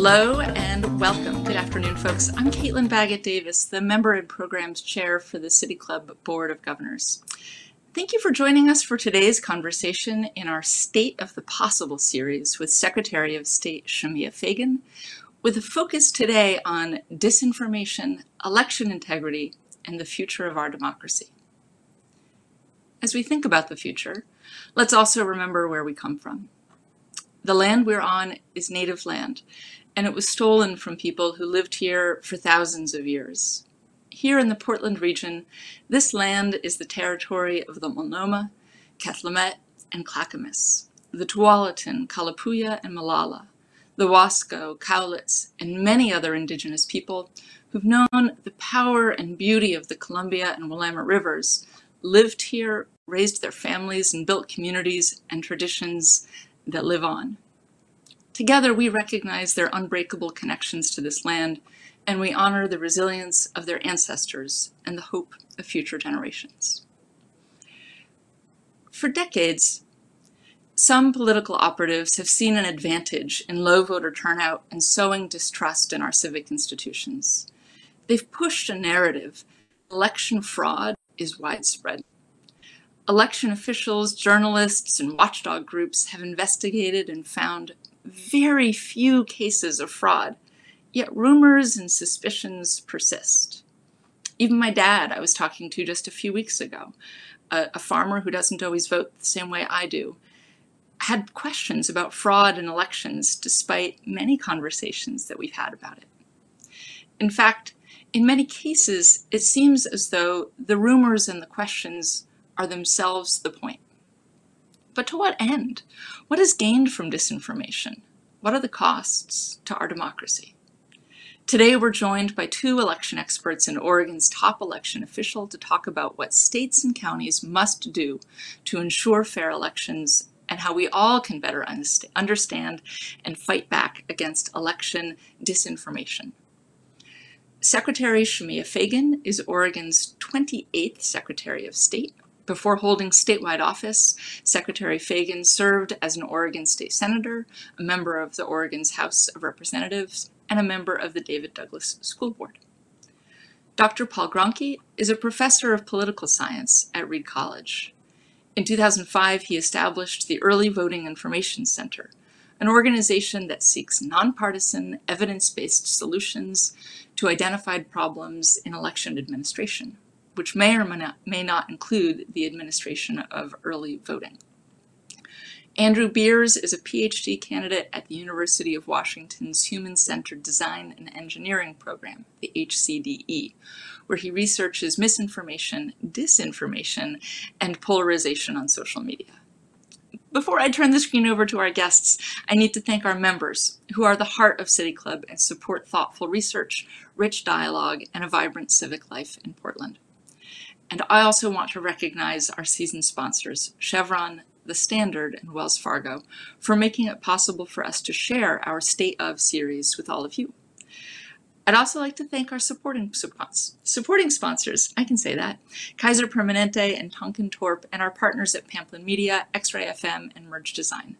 Hello and welcome. Good afternoon, folks. I'm Caitlin Baggett Davis, the Member and Programs Chair for the City Club Board of Governors. Thank you for joining us for today's conversation in our State of the Possible series with Secretary of State Shemia Fagan, with a focus today on disinformation, election integrity, and the future of our democracy. As we think about the future, let's also remember where we come from. The land we're on is native land, and it was stolen from people who lived here for thousands of years. Here in the Portland region, this land is the territory of the Multnomah, Cathlamet, and Clackamas, the Tualatin, Kalapuya, and Molalla, the Wasco, Cowlitz, and many other indigenous people who've known the power and beauty of the Columbia and Willamette rivers, lived here, raised their families, and built communities and traditions that live on. Together, we recognize their unbreakable connections to this land, and we honor the resilience of their ancestors and the hope of future generations. For decades, some political operatives have seen an advantage in low voter turnout and sowing distrust in our civic institutions. They've pushed a narrative election fraud is widespread. Election officials, journalists, and watchdog groups have investigated and found very few cases of fraud, yet rumors and suspicions persist. Even my dad, I was talking to just a few weeks ago, a, a farmer who doesn't always vote the same way I do, had questions about fraud in elections despite many conversations that we've had about it. In fact, in many cases, it seems as though the rumors and the questions are themselves the point. But to what end? What is gained from disinformation? What are the costs to our democracy? Today, we're joined by two election experts and Oregon's top election official to talk about what states and counties must do to ensure fair elections and how we all can better understand and fight back against election disinformation. Secretary Shemia Fagan is Oregon's 28th Secretary of State. Before holding statewide office, Secretary Fagan served as an Oregon State Senator, a member of the Oregon's House of Representatives, and a member of the David Douglas School Board. Dr. Paul Gronke is a professor of political science at Reed College. In 2005, he established the Early Voting Information Center, an organization that seeks nonpartisan, evidence-based solutions to identified problems in election administration, which may or may not, may not include the administration of early voting. Andrew Beers is a PhD candidate at the University of Washington's Human-Centered Design and Engineering Program, the HCDE, where he researches misinformation, disinformation, and polarization on social media. Before I turn the screen over to our guests, I need to thank our members, who are the heart of City Club and support thoughtful research, rich dialogue, and a vibrant civic life in Portland. And I also want to recognize our season sponsors, Chevron, the Standard, and Wells Fargo, for making it possible for us to share our State of series with all of you. I'd also like to thank our supporting supporting sponsors, I can say that, Kaiser Permanente and Tonkon Torp, and our partners at Pamplin Media, X-Ray FM, and Merge Design.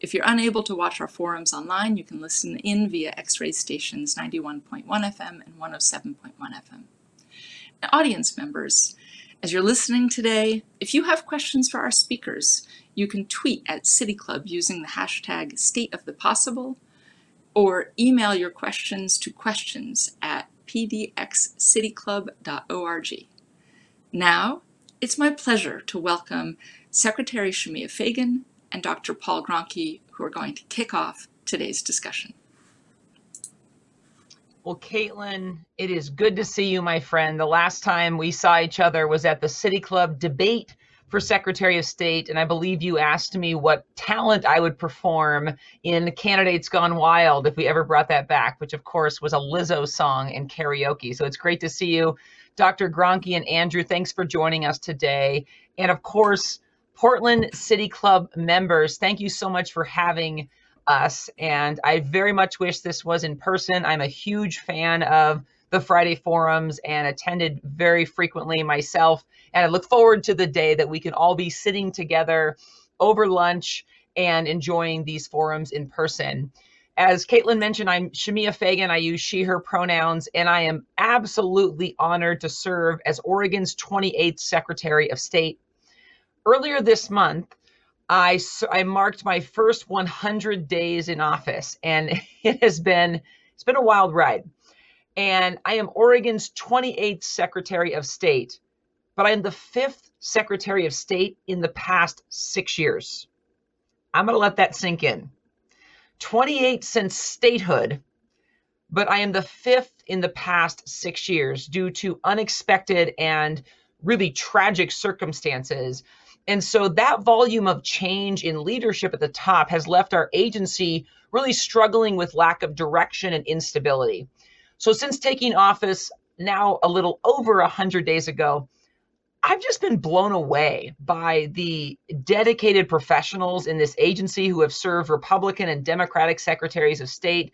If you're unable to watch our forums online, you can listen in via X-Ray stations 91.1 FM and 107.1 FM. Now, audience members, as you're listening today, if you have questions for our speakers, you can tweet at City Club using the hashtag State of the Possible, or email your questions to questions at pdxcityclub.org. Now, it's my pleasure to welcome Secretary Shemia Fagan and Dr. Paul Gronke, who are going to kick off today's discussion. Well, Caitlin, it is good to see you, my friend. The last time we saw each other was at the City Club debate for Secretary of State, and I believe you asked me what talent I would perform in Candidates Gone Wild if we ever brought that back, which of course was a Lizzo song in karaoke. So it's great to see you. Dr. Gronke and Andrew, thanks for joining us today. And of course, Portland City Club members, thank you so much for having us. And I very much wish this was in person. I'm a huge fan of the Friday forums and attended very frequently myself. And I look forward to the day that we can all be sitting together over lunch and enjoying these forums in person. As Caitlin mentioned, I'm Shemia Fagan. I use she, her pronouns, and I am absolutely honored to serve as Oregon's 28th Secretary of State. Earlier this month, I, I marked my first 100 days in office, and it has been it's been a wild ride. And I am Oregon's 28th Secretary of State, but I am the fifth Secretary of State in the past six years. I'm going to let that sink in. 28 since statehood, but I am the fifth in the past six years due to unexpected and really tragic circumstances. And so that volume of change in leadership at the top has left our agency really struggling with lack of direction and instability. So since taking office now a little over 100 days ago, I've just been blown away by the dedicated professionals in this agency who have served Republican and Democratic secretaries of state.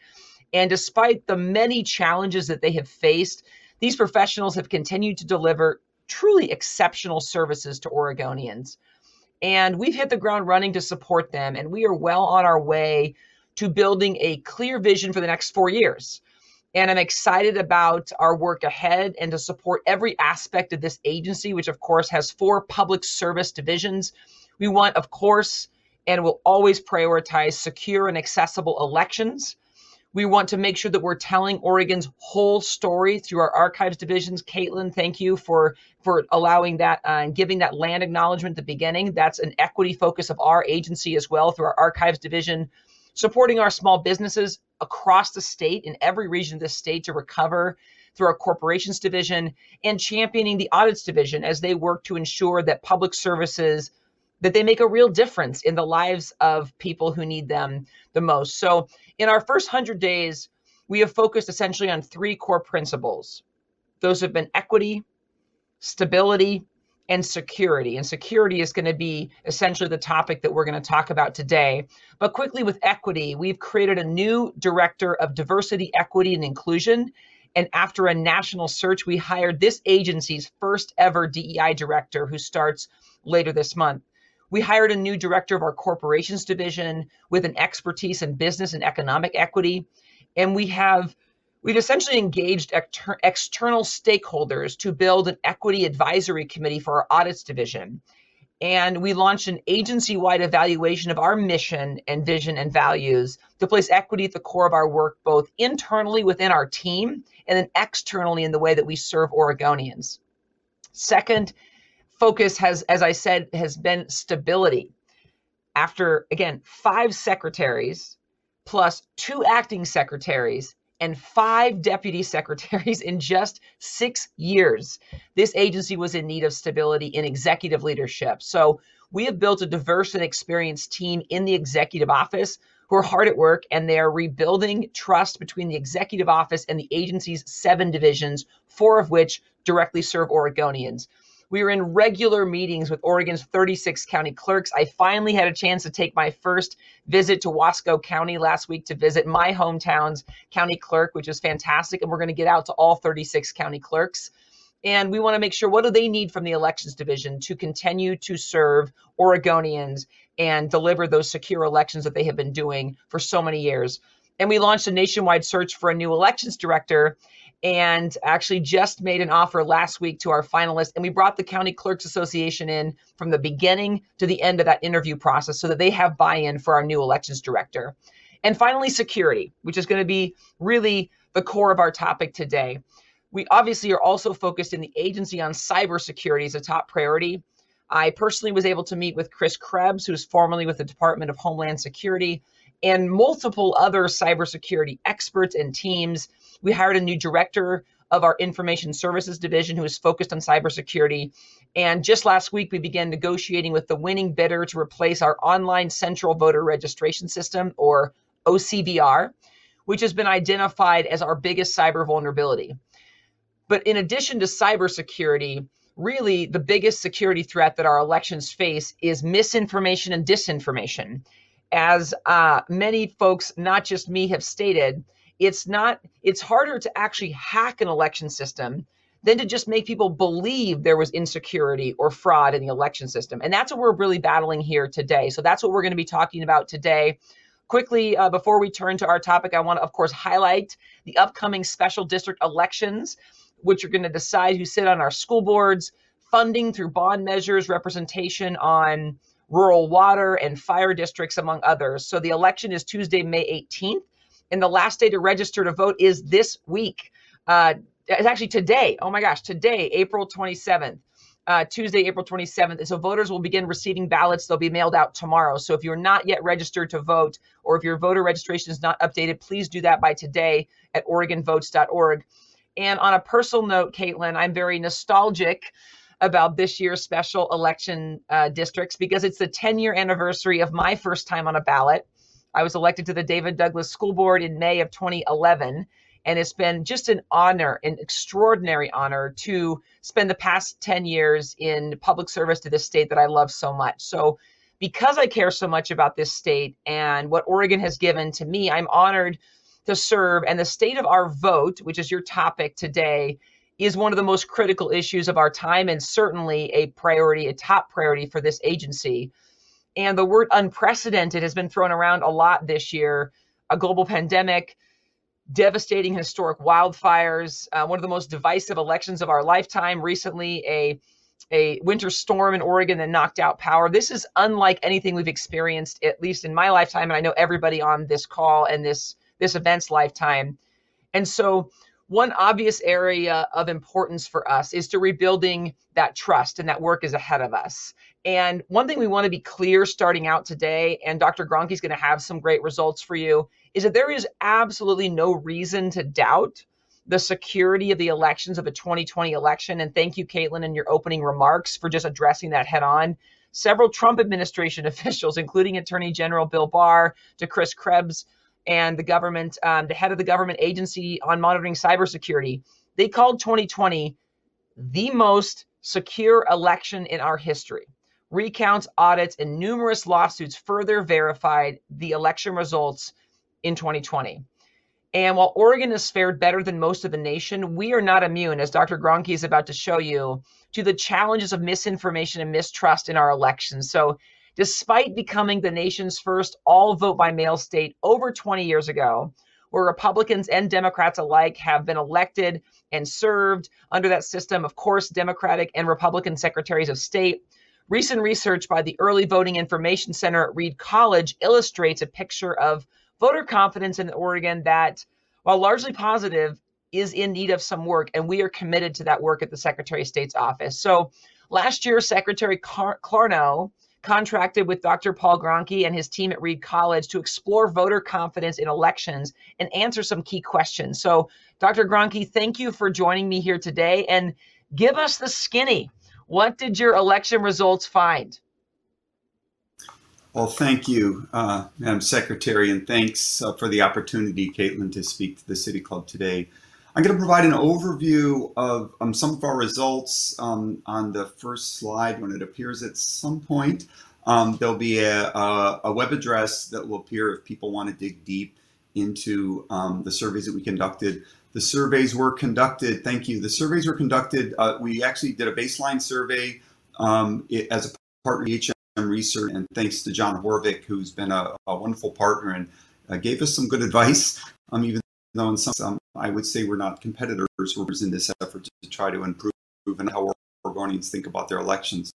And despite the many challenges that they have faced, these professionals have continued to deliver truly exceptional services to Oregonians. And we've hit the ground running to support them, and we are well on our way to building a clear vision for the next four years. And I'm excited about our work ahead and to support every aspect of this agency, which of course has four public service divisions. We want, of course, and will always prioritize secure and accessible elections. We want to make sure that we're telling Oregon's whole story through our archives divisions. Caitlin, thank you for for allowing that uh, and giving that land acknowledgement at the beginning. That's an equity focus of our agency as well through our archives division supporting our small businesses across the state in every region of the state to recover through our corporations division and championing the audits division as they work to ensure that public services that they make a real difference in the lives of people who need them the most. So, in our first 100 days, we have focused essentially on three core principles. Those have been equity, stability, and security. And security is going to be essentially the topic that we're going to talk about today. But quickly with equity, we've created a new director of diversity, equity, and inclusion. And after a national search, we hired this agency's first ever DEI director who starts later this month. We hired a new director of our corporations division with an expertise in business and economic equity. And we have We've essentially engaged exter- external stakeholders to build an equity advisory committee for our audits division. And we launched an agency wide evaluation of our mission and vision and values to place equity at the core of our work, both internally within our team and then externally in the way that we serve Oregonians. Second, focus has, as I said, has been stability. After, again, five secretaries plus two acting secretaries and five deputy secretaries in just six years. This agency was in need of stability in executive leadership. So we have built a diverse and experienced team in the executive office who are hard at work and they are rebuilding trust between the executive office and the agency's seven divisions, four of which directly serve Oregonians. We were in regular meetings with Oregon's 36 county clerks. I finally had a chance to take my first visit to Wasco County last week to visit my hometown's county clerk, which is fantastic. And we're going to get out to all 36 county clerks. And we want to make sure what do they need from the elections division to continue to serve Oregonians and deliver those secure elections that they have been doing for so many years. And we launched a nationwide search for a new elections director and actually just made an offer last week to our finalists. And we brought the County Clerks Association in from the beginning to the end of that interview process so that they have buy in for our new elections director. And finally, security, which is going to be really the core of our topic today. We obviously are also focused in the agency on cybersecurity as a top priority. I personally was able to meet with Chris Krebs, who's formerly with the Department of Homeland Security, and multiple other cybersecurity experts and teams we hired a new director of our information services division who is focused on cybersecurity. And just last week, we began negotiating with the winning bidder to replace our online central voter registration system, or OCVR, which has been identified as our biggest cyber vulnerability. But in addition to cybersecurity, really the biggest security threat that our elections face is misinformation and disinformation. As uh, many folks, not just me, have stated, it's not it's harder to actually hack an election system than to just make people believe there was insecurity or fraud in the election system. And that's what we're really battling here today. So that's what we're going to be talking about today. Quickly, uh, before we turn to our topic, I want to, of course, highlight the upcoming special district elections, which are going to decide who sit on our school boards, funding through bond measures, representation on rural water and fire districts, among others. So the election is Tuesday, May 18th, and the last day to register to vote is this week. Uh, it's actually today. Oh my gosh, today, April 27th. Uh, Tuesday, April 27th. So voters will begin receiving ballots. They'll be mailed out tomorrow. So if you're not yet registered to vote, or if your voter registration is not updated, please do that by today at OregonVotes.org. And on a personal note, Caitlin, I'm very nostalgic about this year's special election uh, districts because it's the 10 year anniversary of my first time on a ballot. I was elected to the David Douglas School Board in May of 2011. And it's been just an honor, an extraordinary honor to spend the past 10 years in public service to this state that I love so much. So, because I care so much about this state and what Oregon has given to me, I'm honored to serve. And the state of our vote, which is your topic today, is one of the most critical issues of our time and certainly a priority, a top priority for this agency. And the word unprecedented has been thrown around a lot this year a global pandemic, devastating historic wildfires, uh, one of the most divisive elections of our lifetime, recently, a a winter storm in Oregon that knocked out power. This is unlike anything we've experienced, at least in my lifetime, and I know everybody on this call and this this event's lifetime. And so one obvious area of importance for us is to rebuilding that trust, and that work is ahead of us. And one thing we want to be clear starting out today, and Dr. Gronke is going to have some great results for you, is that there is absolutely no reason to doubt the security of the elections of the 2020 election. And thank you, Caitlin, in your opening remarks for just addressing that head on. Several Trump administration officials, including Attorney General Bill Barr to Chris Krebs, and the government, um, the head of the government agency on monitoring cybersecurity, they called 2020 the most secure election in our history. Recounts, audits, and numerous lawsuits further verified the election results in 2020. And while Oregon has fared better than most of the nation, we are not immune, as Dr. Gronke is about to show you, to the challenges of misinformation and mistrust in our elections. So despite becoming the nation's first all vote by mail state over 20 years ago, where Republicans and Democrats alike have been elected and served under that system, of course, Democratic and Republican secretaries of state. Recent research by the Early Voting Information Center at Reed College illustrates a picture of voter confidence in Oregon that, while largely positive, is in need of some work, and we are committed to that work at the Secretary of State's office. So, last year, Secretary Car- Clarno contracted with Dr. Paul Gronke and his team at Reed College to explore voter confidence in elections and answer some key questions. So, Dr. Gronke, thank you for joining me here today and give us the skinny. What did your election results find? Well, thank you, uh, Madam Secretary, and thanks uh, for the opportunity, Caitlin, to speak to the City Club today. I'm going to provide an overview of um, some of our results um, on the first slide when it appears at some point. Um, there'll be a, a, a, web address that will appear if people want to dig deep into um, the surveys that we conducted. The surveys were conducted, thank you. The surveys were conducted, uh, we actually did a baseline survey um, it, as a partner of HM Research, and thanks to John Horvick, who's been a, a wonderful partner and uh, gave us some good advice, um, even though in some I would say we're not competitors. We're in this effort to try to improve and how Oregonians think about their elections.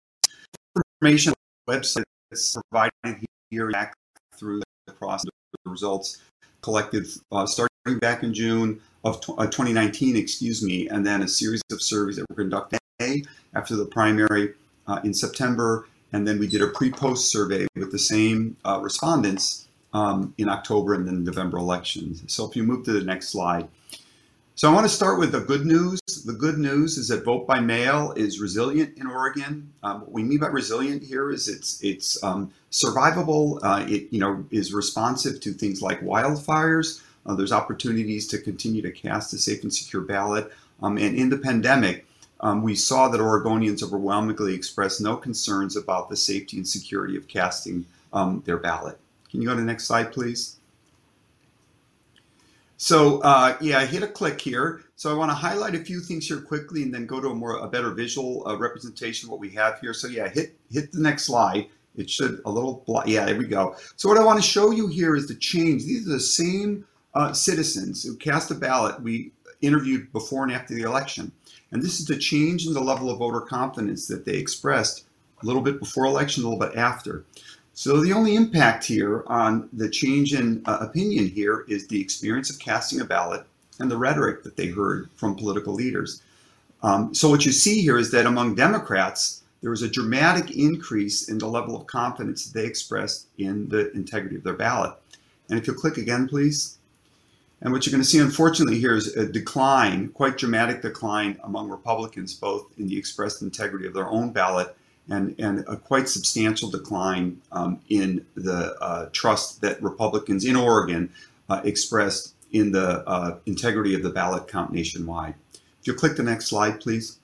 Information website is provided here back through the process of the results collected uh, starting back in June of uh, 2019, excuse me, and then a series of surveys that were conducted after the primary uh, in September, and then we did a pre-post survey with the same uh, respondents um, in October and then November elections. So if you move to the next slide. So I want to start with the good news. The good news is that vote by mail is resilient in Oregon. Um, what we mean by resilient here is it's it's um, survivable. Uh, it you know is responsive to things like wildfires. Uh, there's opportunities to continue to cast a safe and secure ballot. Um, and in the pandemic, um, we saw that Oregonians overwhelmingly expressed no concerns about the safety and security of casting um, their ballot. Can you go to the next slide, please? So uh, yeah, I hit a click here. So I want to highlight a few things here quickly and then go to a more a better visual uh, representation of what we have here. So yeah, hit hit the next slide It should a little, yeah, there we go. So what I want to show you here is the change. These are the same uh, citizens who cast a ballot we interviewed before and after the election. And this is the change in the level of voter confidence that they expressed a little bit before election, a little bit after. So the only impact here on the change in uh, opinion here is the experience of casting a ballot and the rhetoric that they heard from political leaders. Um, so what you see here is that among Democrats, there was a dramatic increase in the level of confidence they expressed in the integrity of their ballot. And if you'll click again, please. And what you're going to see, unfortunately, here is a decline, quite dramatic decline among Republicans, both in the expressed integrity of their own ballot and, and a quite substantial decline um, in the uh, trust that Republicans in Oregon uh, expressed in the uh, integrity of the ballot count nationwide. If you'll click the next slide, please.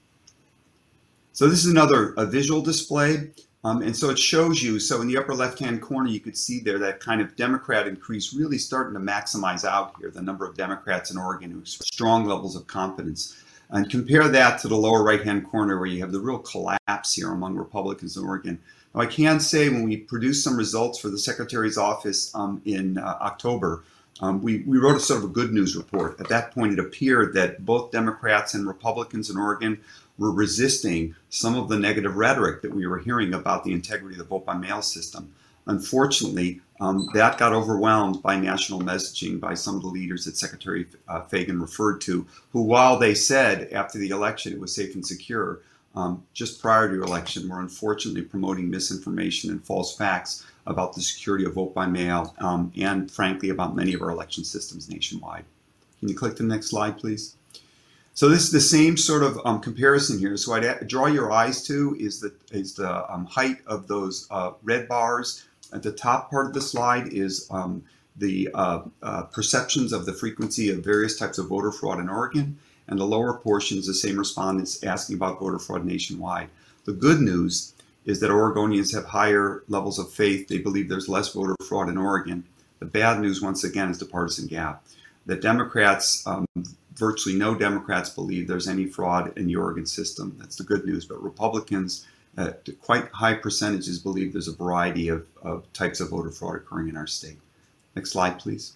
So this is another a visual display. Um, and so it shows you, so in the upper left-hand corner, you could see there that kind of Democrat increase really starting to maximize out here, the number of Democrats in Oregon who have strong levels of confidence. And compare that to the lower right-hand corner where you have the real collapse here among Republicans in Oregon. Now, I can say when we produced some results for the Secretary's office um, in uh, October, um, we, we wrote a sort of a good news report. At that point, it appeared that both Democrats and Republicans in Oregon were resisting some of the negative rhetoric that we were hearing about the integrity of the vote by mail system. Unfortunately, um, that got overwhelmed by national messaging by some of the leaders that Secretary uh, Fagan referred to, who, while they said after the election it was safe and secure, um, just prior to election were unfortunately promoting misinformation and false facts about the security of vote by mail um, and, frankly, about many of our election systems nationwide. Can you click the next slide, please? So this is the same sort of um, comparison here. So I'd draw your eyes to is the, is the um, height of those uh, red bars. At the top part of the slide is um, the uh, uh, perceptions of the frequency of various types of voter fraud in Oregon. And the lower portion is the same respondents asking about voter fraud nationwide. The good news is that Oregonians have higher levels of faith. They believe there's less voter fraud in Oregon. The bad news, once again, is the partisan gap. The Democrats um, virtually no Democrats believe there's any fraud in the Oregon system. That's the good news. But Republicans, at quite high percentages, believe there's a variety of, of types of voter fraud occurring in our state. Next slide, please.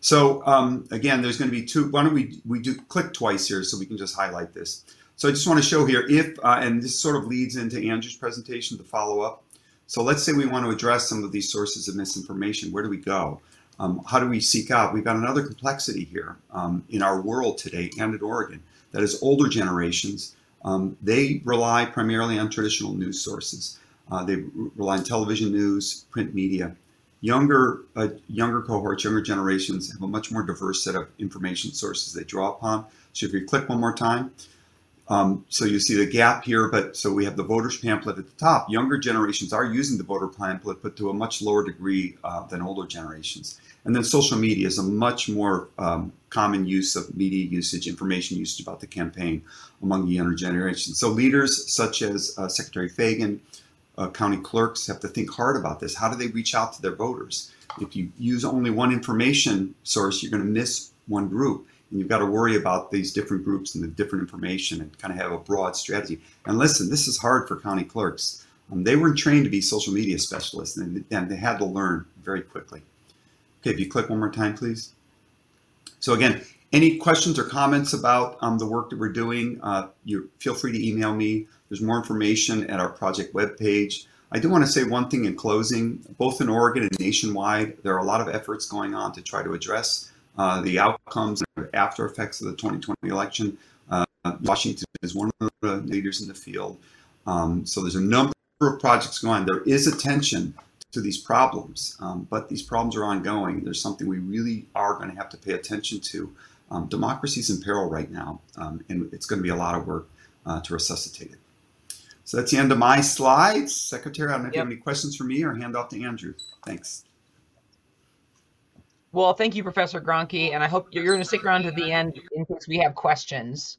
So um, again, there's going to be two. Why don't we we do click twice here so we can just highlight this. So I just want to show here if, uh, and this sort of leads into Andrew's presentation to follow up. So let's say we want to address some of these sources of misinformation. Where do we go? Um, how do we seek out? We've got another complexity here um, in our world today and in Oregon. That is older generations. Um, they rely primarily on traditional news sources. Uh, they rely on television news, print media. Younger, uh, younger cohorts, younger generations have a much more diverse set of information sources they draw upon. So if you click one more time, um, so you see the gap here, but so we have the voters pamphlet at the top. Younger generations are using the voter pamphlet, but to a much lower degree uh, than older generations. And then social media is a much more um, common use of media usage, information usage about the campaign among the younger generation. So leaders such as uh, Secretary Fagan, uh, county clerks have to think hard about this. How do they reach out to their voters? If you use only one information source, you're going to miss one group. And you've got to worry about these different groups and the different information and kind of have a broad strategy. And listen, this is hard for county clerks. Um, they weren't trained to be social media specialists and, and they had to learn very quickly. Okay, if you click one more time, please. So again, any questions or comments about um, the work that we're doing, uh, you feel free to email me. There's more information at our project webpage. I do want to say one thing in closing, both in Oregon and nationwide, there are a lot of efforts going on to try to address uh, the outcomes and after effects of the 2020 election. Uh, Washington is one of the leaders in the field. Um, so there's a number of projects going on. There is attention to these problems, um, but these problems are ongoing. There's something we really are going to have to pay attention to. Um, is in peril right now, um, and it's going to be a lot of work uh, to resuscitate it. So that's the end of my slides. Secretary, I don't know if yep. you have any questions for me or hand off to Andrew. Thanks. Well, thank you, Professor Gronke, and I hope you're going to stick around to the end in case we have questions.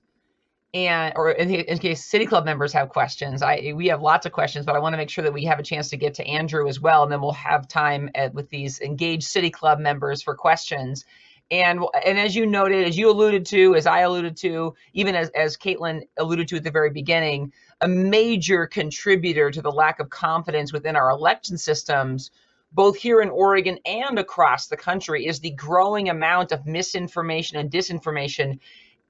And or in, in, case city club members have questions. I we have lots of questions but i want to make sure that we have a chance to get to andrew as well and then we'll have time at, with these engaged city club members for questions. And, and as you noted, as you alluded to, as I alluded to, even as, as Caitlin alluded to at the very beginning, a major contributor to the lack of confidence within our election systems, both here in Oregon and across the country, is the growing amount of misinformation and disinformation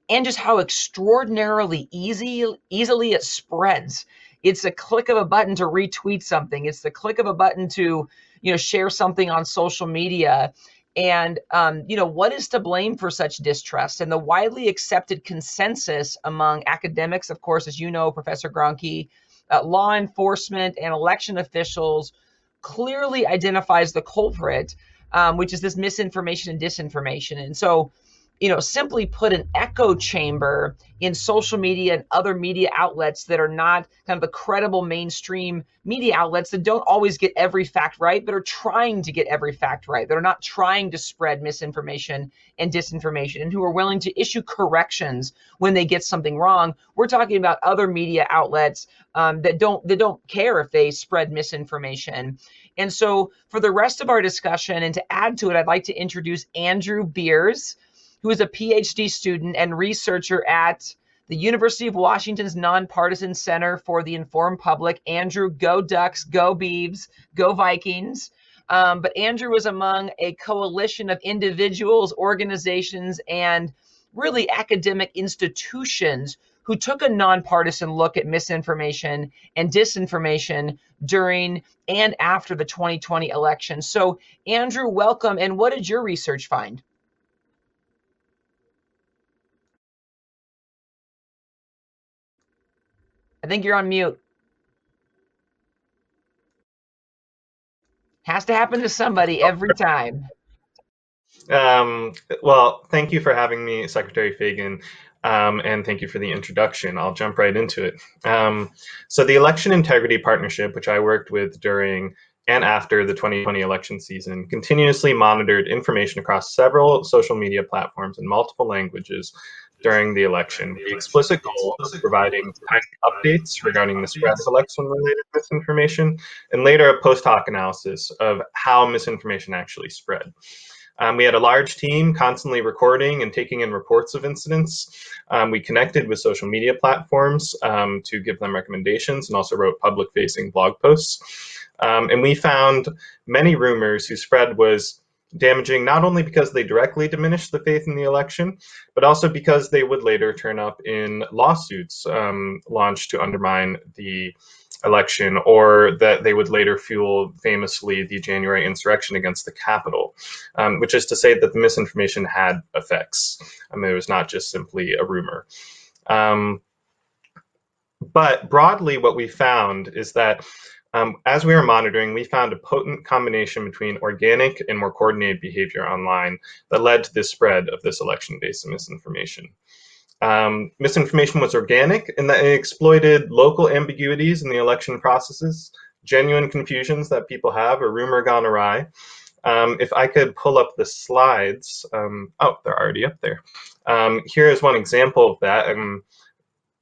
and just how extraordinarily easy easily it spreads. It's a click of a button to retweet something. It's the click of a button to, you know, share something on social media. And um, you know what is to blame for such distrust? And the widely accepted consensus among academics, of course, as you know, Professor Gronke, uh, law enforcement, and election officials, clearly identifies the culprit, um, which is this misinformation and disinformation. And so, you know, simply put an echo chamber in social media and other media outlets that are not kind of the credible mainstream media outlets that don't always get every fact right, but are trying to get every fact right. That are not trying to spread misinformation and disinformation and who are willing to issue corrections when they get something wrong. We're talking about other media outlets um, that don't that don't care if they spread misinformation. And so for the rest of our discussion and to add to it, I'd like to introduce Andrew Beers who is a PhD student and researcher at the University of Washington's Nonpartisan Center for the Informed Public. Andrew, go Ducks, go Beavs, go Vikings. Um, but Andrew was among a coalition of individuals, organizations, and really academic institutions who took a nonpartisan look at misinformation and disinformation during and after the 2020 election. So, Andrew, welcome. And what did your research find? I think you're on mute. Has to happen to somebody every time. Um, well, thank you for having me, Secretary Fagan, um, and thank you for the introduction. I'll jump right into it. Um, so the Election Integrity Partnership, which I worked with during and after the 2020 election season, continuously monitored information across several social media platforms in multiple languages during the election. The explicit goal of providing updates regarding the spread of election-related misinformation, and later a post hoc analysis of how misinformation actually spread. Um, we had a large team constantly recording and taking in reports of incidents. Um, we connected with social media platforms um, to give them recommendations and also wrote public facing blog posts. Um, and we found many rumors whose spread was damaging not only because they directly diminished the faith in the election, but also because they would later turn up in lawsuits um, launched to undermine the election, or that they would later fuel famously the January insurrection against the Capitol, um, which is to say that the misinformation had effects. I mean, it was not just simply a rumor. Um, but broadly, what we found is that um, as we were monitoring, we found a potent combination between organic and more coordinated behavior online that led to the spread of this election-based misinformation. Um, misinformation was organic in that it exploited local ambiguities in the election processes, genuine confusions that people have, a rumor gone awry. Um, if I could pull up the slides, um, oh, they're already up there. Um, here is one example of that um,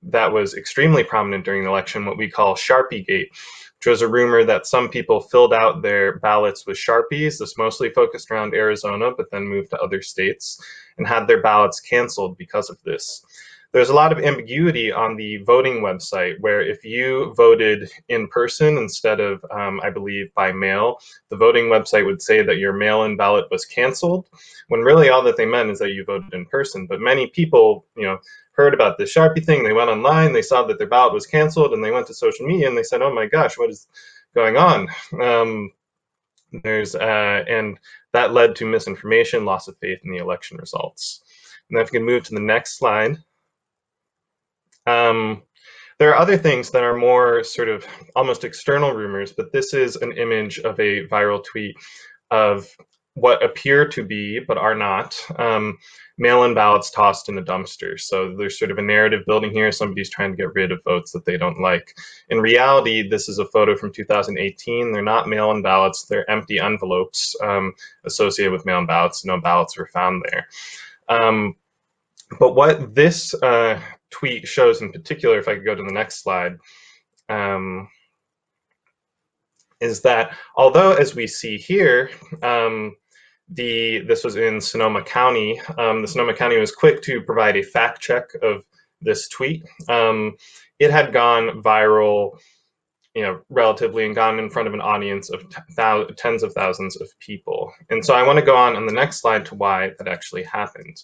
that was extremely prominent during the election, what we call Sharpie Gate which was a rumor that some people filled out their ballots with Sharpies. This mostly focused around Arizona, but then moved to other states and had their ballots canceled because of this. There's a lot of ambiguity on the voting website where if you voted in person instead of, um, I believe, by mail, the voting website would say that your mail-in ballot was canceled, when really all that they meant is that you voted in person. But many people, you know, heard about the Sharpie thing. They went online, they saw that their ballot was canceled, and they went to social media and they said, "Oh my gosh, what is going on?" Um, there's uh, and that led to misinformation, loss of faith in the election results. And if we can move to the next slide. Um, there are other things that are more sort of almost external rumors, but this is an image of a viral tweet of what appear to be, but are not, um, mail-in ballots tossed in the dumpster. So there's sort of a narrative building here. Somebody's trying to get rid of votes that they don't like. In reality, this is a photo from 2018. They're not mail-in ballots. They're empty envelopes um, associated with mail-in ballots. No ballots were found there. Um, but what this uh, tweet shows in particular, if I could go to the next slide, um, is that although, as we see here, um, the this was in Sonoma County. Um, the Sonoma County was quick to provide a fact check of this tweet. Um, it had gone viral, you know, relatively, and gone in front of an audience of tens of thousands of people. And so I want to go on on the next slide to why that actually happened.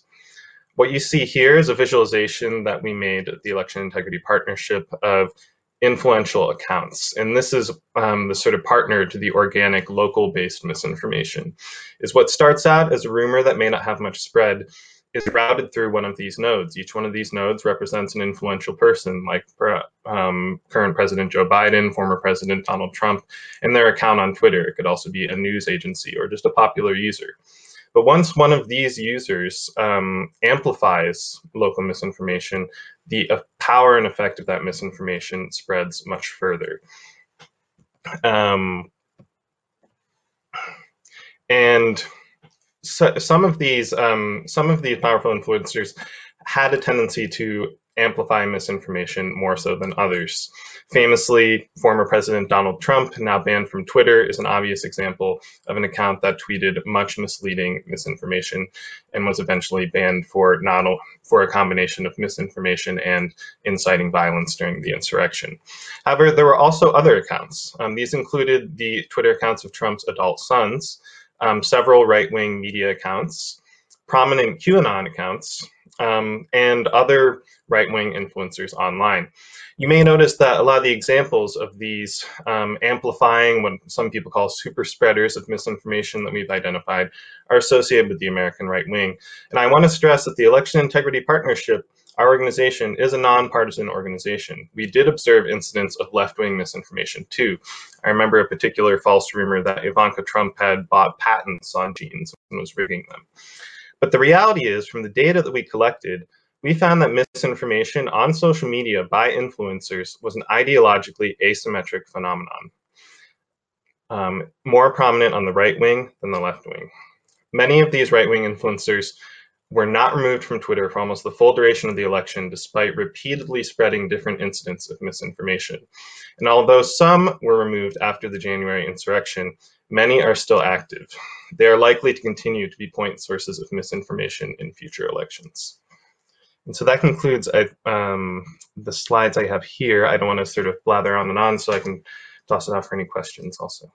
What you see here is a visualization that we made at the Election Integrity Partnership of influential accounts. And this is um, the sort of partner to the organic local based misinformation is what starts out as a rumor that may not have much spread is routed through one of these nodes. Each one of these nodes represents an influential person like um, current President Joe Biden, former President Donald Trump, and their account on Twitter. It could also be a news agency or just a popular user. But once one of these users um, amplifies local misinformation, the power and effect of that misinformation spreads much further. Um, and so, some of these um, some of these powerful influencers had a tendency to amplify misinformation more so than others. Famously, former President Donald Trump, now banned from Twitter, is an obvious example of an account that tweeted much misleading misinformation and was eventually banned for not for a combination of misinformation and inciting violence during the insurrection. However, there were also other accounts. Um, these included the Twitter accounts of Trump's adult sons, um, several right-wing media accounts, prominent QAnon accounts, um, and other right-wing influencers online. You may notice that a lot of the examples of these um, amplifying what some people call super spreaders of misinformation that we've identified are associated with the American right wing. And I want to stress that the Election Integrity Partnership, our organization, is a nonpartisan organization. We did observe incidents of left-wing misinformation too. I remember a particular false rumor that Ivanka Trump had bought patents on genes and was rigging them. But the reality is, from the data that we collected, we found that misinformation on social media by influencers was an ideologically asymmetric phenomenon, um, more prominent on the right wing than the left wing. Many of these right wing influencers were not removed from Twitter for almost the full duration of the election, despite repeatedly spreading different incidents of misinformation. And although some were removed after the January insurrection, many are still active. They are likely to continue to be point sources of misinformation in future elections. And so that concludes um, the slides I have here. I don't want to sort of blather on and on, so I can toss it off for any questions also.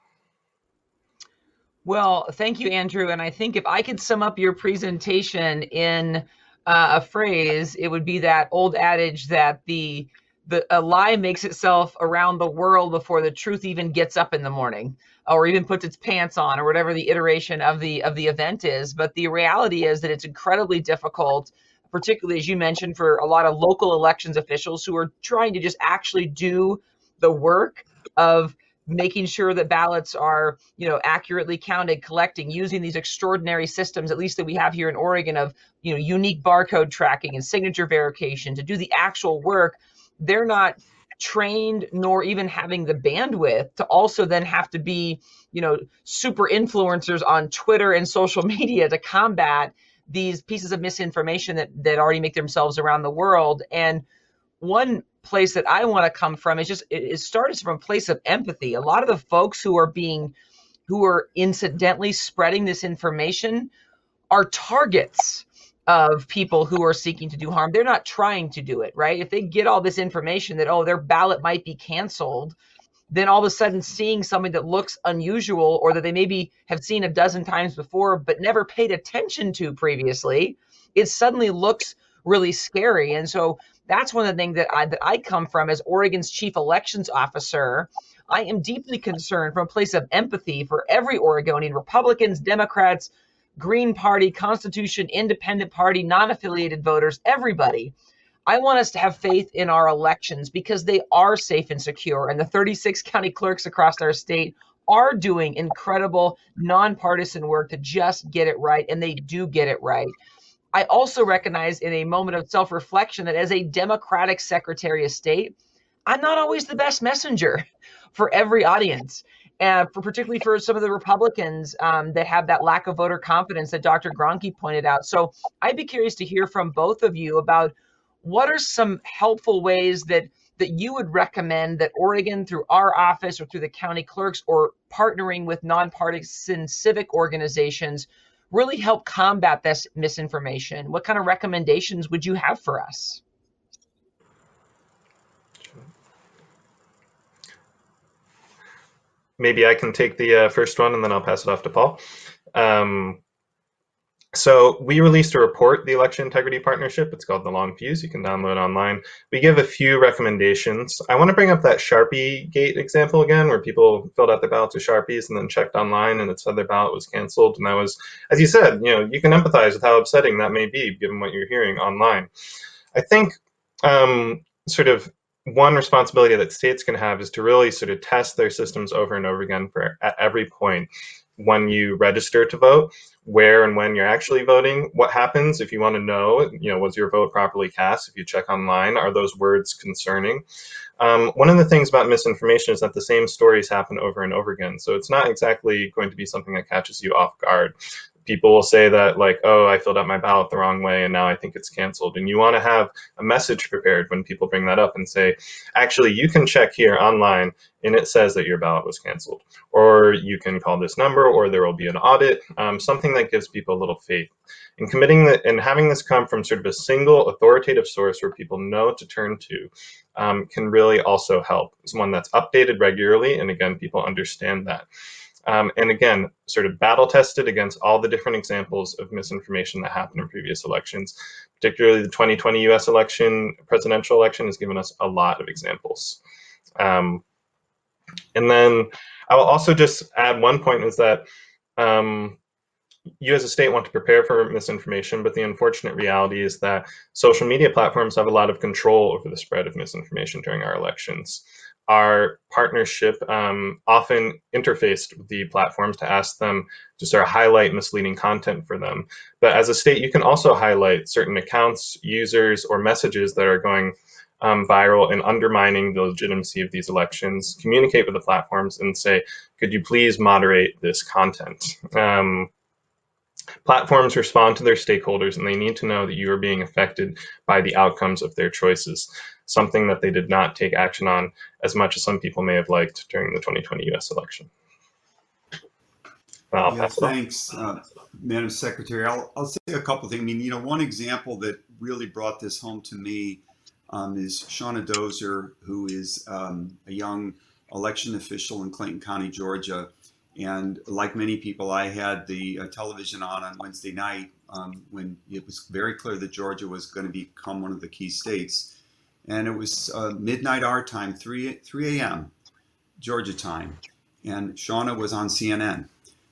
Well, thank you, Andrew. And I think if I could sum up your presentation in uh, a phrase, it would be that old adage that the the a lie makes itself around the world before the truth even gets up in the morning or even puts its pants on or whatever the iteration of the of the event is but the reality is that it's incredibly difficult particularly as you mentioned, for a lot of local elections officials who are trying to just actually do the work of making sure that ballots are you know accurately counted collecting using these extraordinary systems at least that we have here in oregon of you know unique barcode tracking and signature verification to do the actual work. They're not trained nor even having the bandwidth to also then have to be you know super influencers on twitter and social media to combat these pieces of misinformation that that already make themselves around the world. And one place that i want to come from is just it, it started from a place of empathy. A lot of the folks who are being who are incidentally spreading this information are targets of people who are seeking to do harm. They're not trying to do it right? If they get all this information that oh their ballot might be canceled then all of a sudden seeing something that looks unusual or that they maybe have seen a dozen times before but never paid attention to previously, it suddenly looks really scary. And so that's one of the things that I that I come from as Oregon's chief elections officer. I am deeply concerned from a place of empathy for every Oregonian, Republicans, Democrats, Green Party, Constitution, Independent Party, non-affiliated voters, everybody I want us to have faith in our elections because they are safe and secure. And the 36 county clerks across our state are doing incredible nonpartisan work to just get it right. And they do get it right. I also recognize in a moment of self reflection that as a Democratic Secretary of State, I'm not always the best messenger for every audience. And for particularly for some of the Republicans um, that have that lack of voter confidence that Dr. Gronke pointed out. So I'd be curious to hear from both of you about what are some helpful ways that that you would recommend that Oregon, through our office or through the county clerks or partnering with nonpartisan civic organizations, really help combat this misinformation? What kind of recommendations would you have for us? Maybe I can take the uh, first one and then I'll pass it off to Paul. Um, so we released a report, the Election Integrity Partnership. It's called The Long Fuse. You can download online. We give a few recommendations. I want to bring up that Sharpie Gate example again, where people filled out their ballots with Sharpies and then checked online and it said their ballot was canceled. And that was, as you said, you know, you can empathize with how upsetting that may be given what you're hearing online. I think um, sort of one responsibility that states can have is to really sort of test their systems over and over again for at every point when you register to vote, where and when you're actually voting, what happens if you want to know, you know, was your vote properly cast? If you check online, are those words concerning? Um, one of the things about misinformation is that the same stories happen over and over again. So it's not exactly going to be something that catches you off guard people will say that like oh i filled out my ballot the wrong way and now i think it's canceled. And you want to have a message prepared when people bring that up and say actually you can check here online and it says that your ballot was canceled. Or you can call this number or there will be an audit um, something that gives people a little faith. And committing that and having this come from sort of a single authoritative source where people know to turn to um, can really also help. It's one that's updated regularly and again people understand that um, and again, sort of battle tested against all the different examples of misinformation that happened in previous elections. Particularly the 2020 US election, presidential election, has given us a lot of examples. Um, and then I will also just add one point is that um, you as a state want to prepare for misinformation, but the unfortunate reality is that social media platforms have a lot of control over the spread of misinformation during our elections our partnership um, often interfaced with the platforms to ask them to sort of highlight misleading content for them. But as a state, you can also highlight certain accounts, users, or messages that are going um, viral and undermining the legitimacy of these elections, communicate with the platforms and say, could you please moderate this content? Um, platforms respond to their stakeholders and they need to know that you are being affected by the outcomes of their choices something that they did not take action on as much as some people may have liked during the 2020 US election. Yeah, thanks, uh, Madam Secretary. I'll, I'll say a couple things. I mean, you know, one example that really brought this home to me um, is Shauna Dozier, who is um, a young election official in Clayton County, Georgia. And like many people, I had the uh, television on on Wednesday night um, when it was very clear that Georgia was going to become one of the key states and it was uh, midnight our time, 3, 3 a.m. Georgia time. And Shauna was on CNN.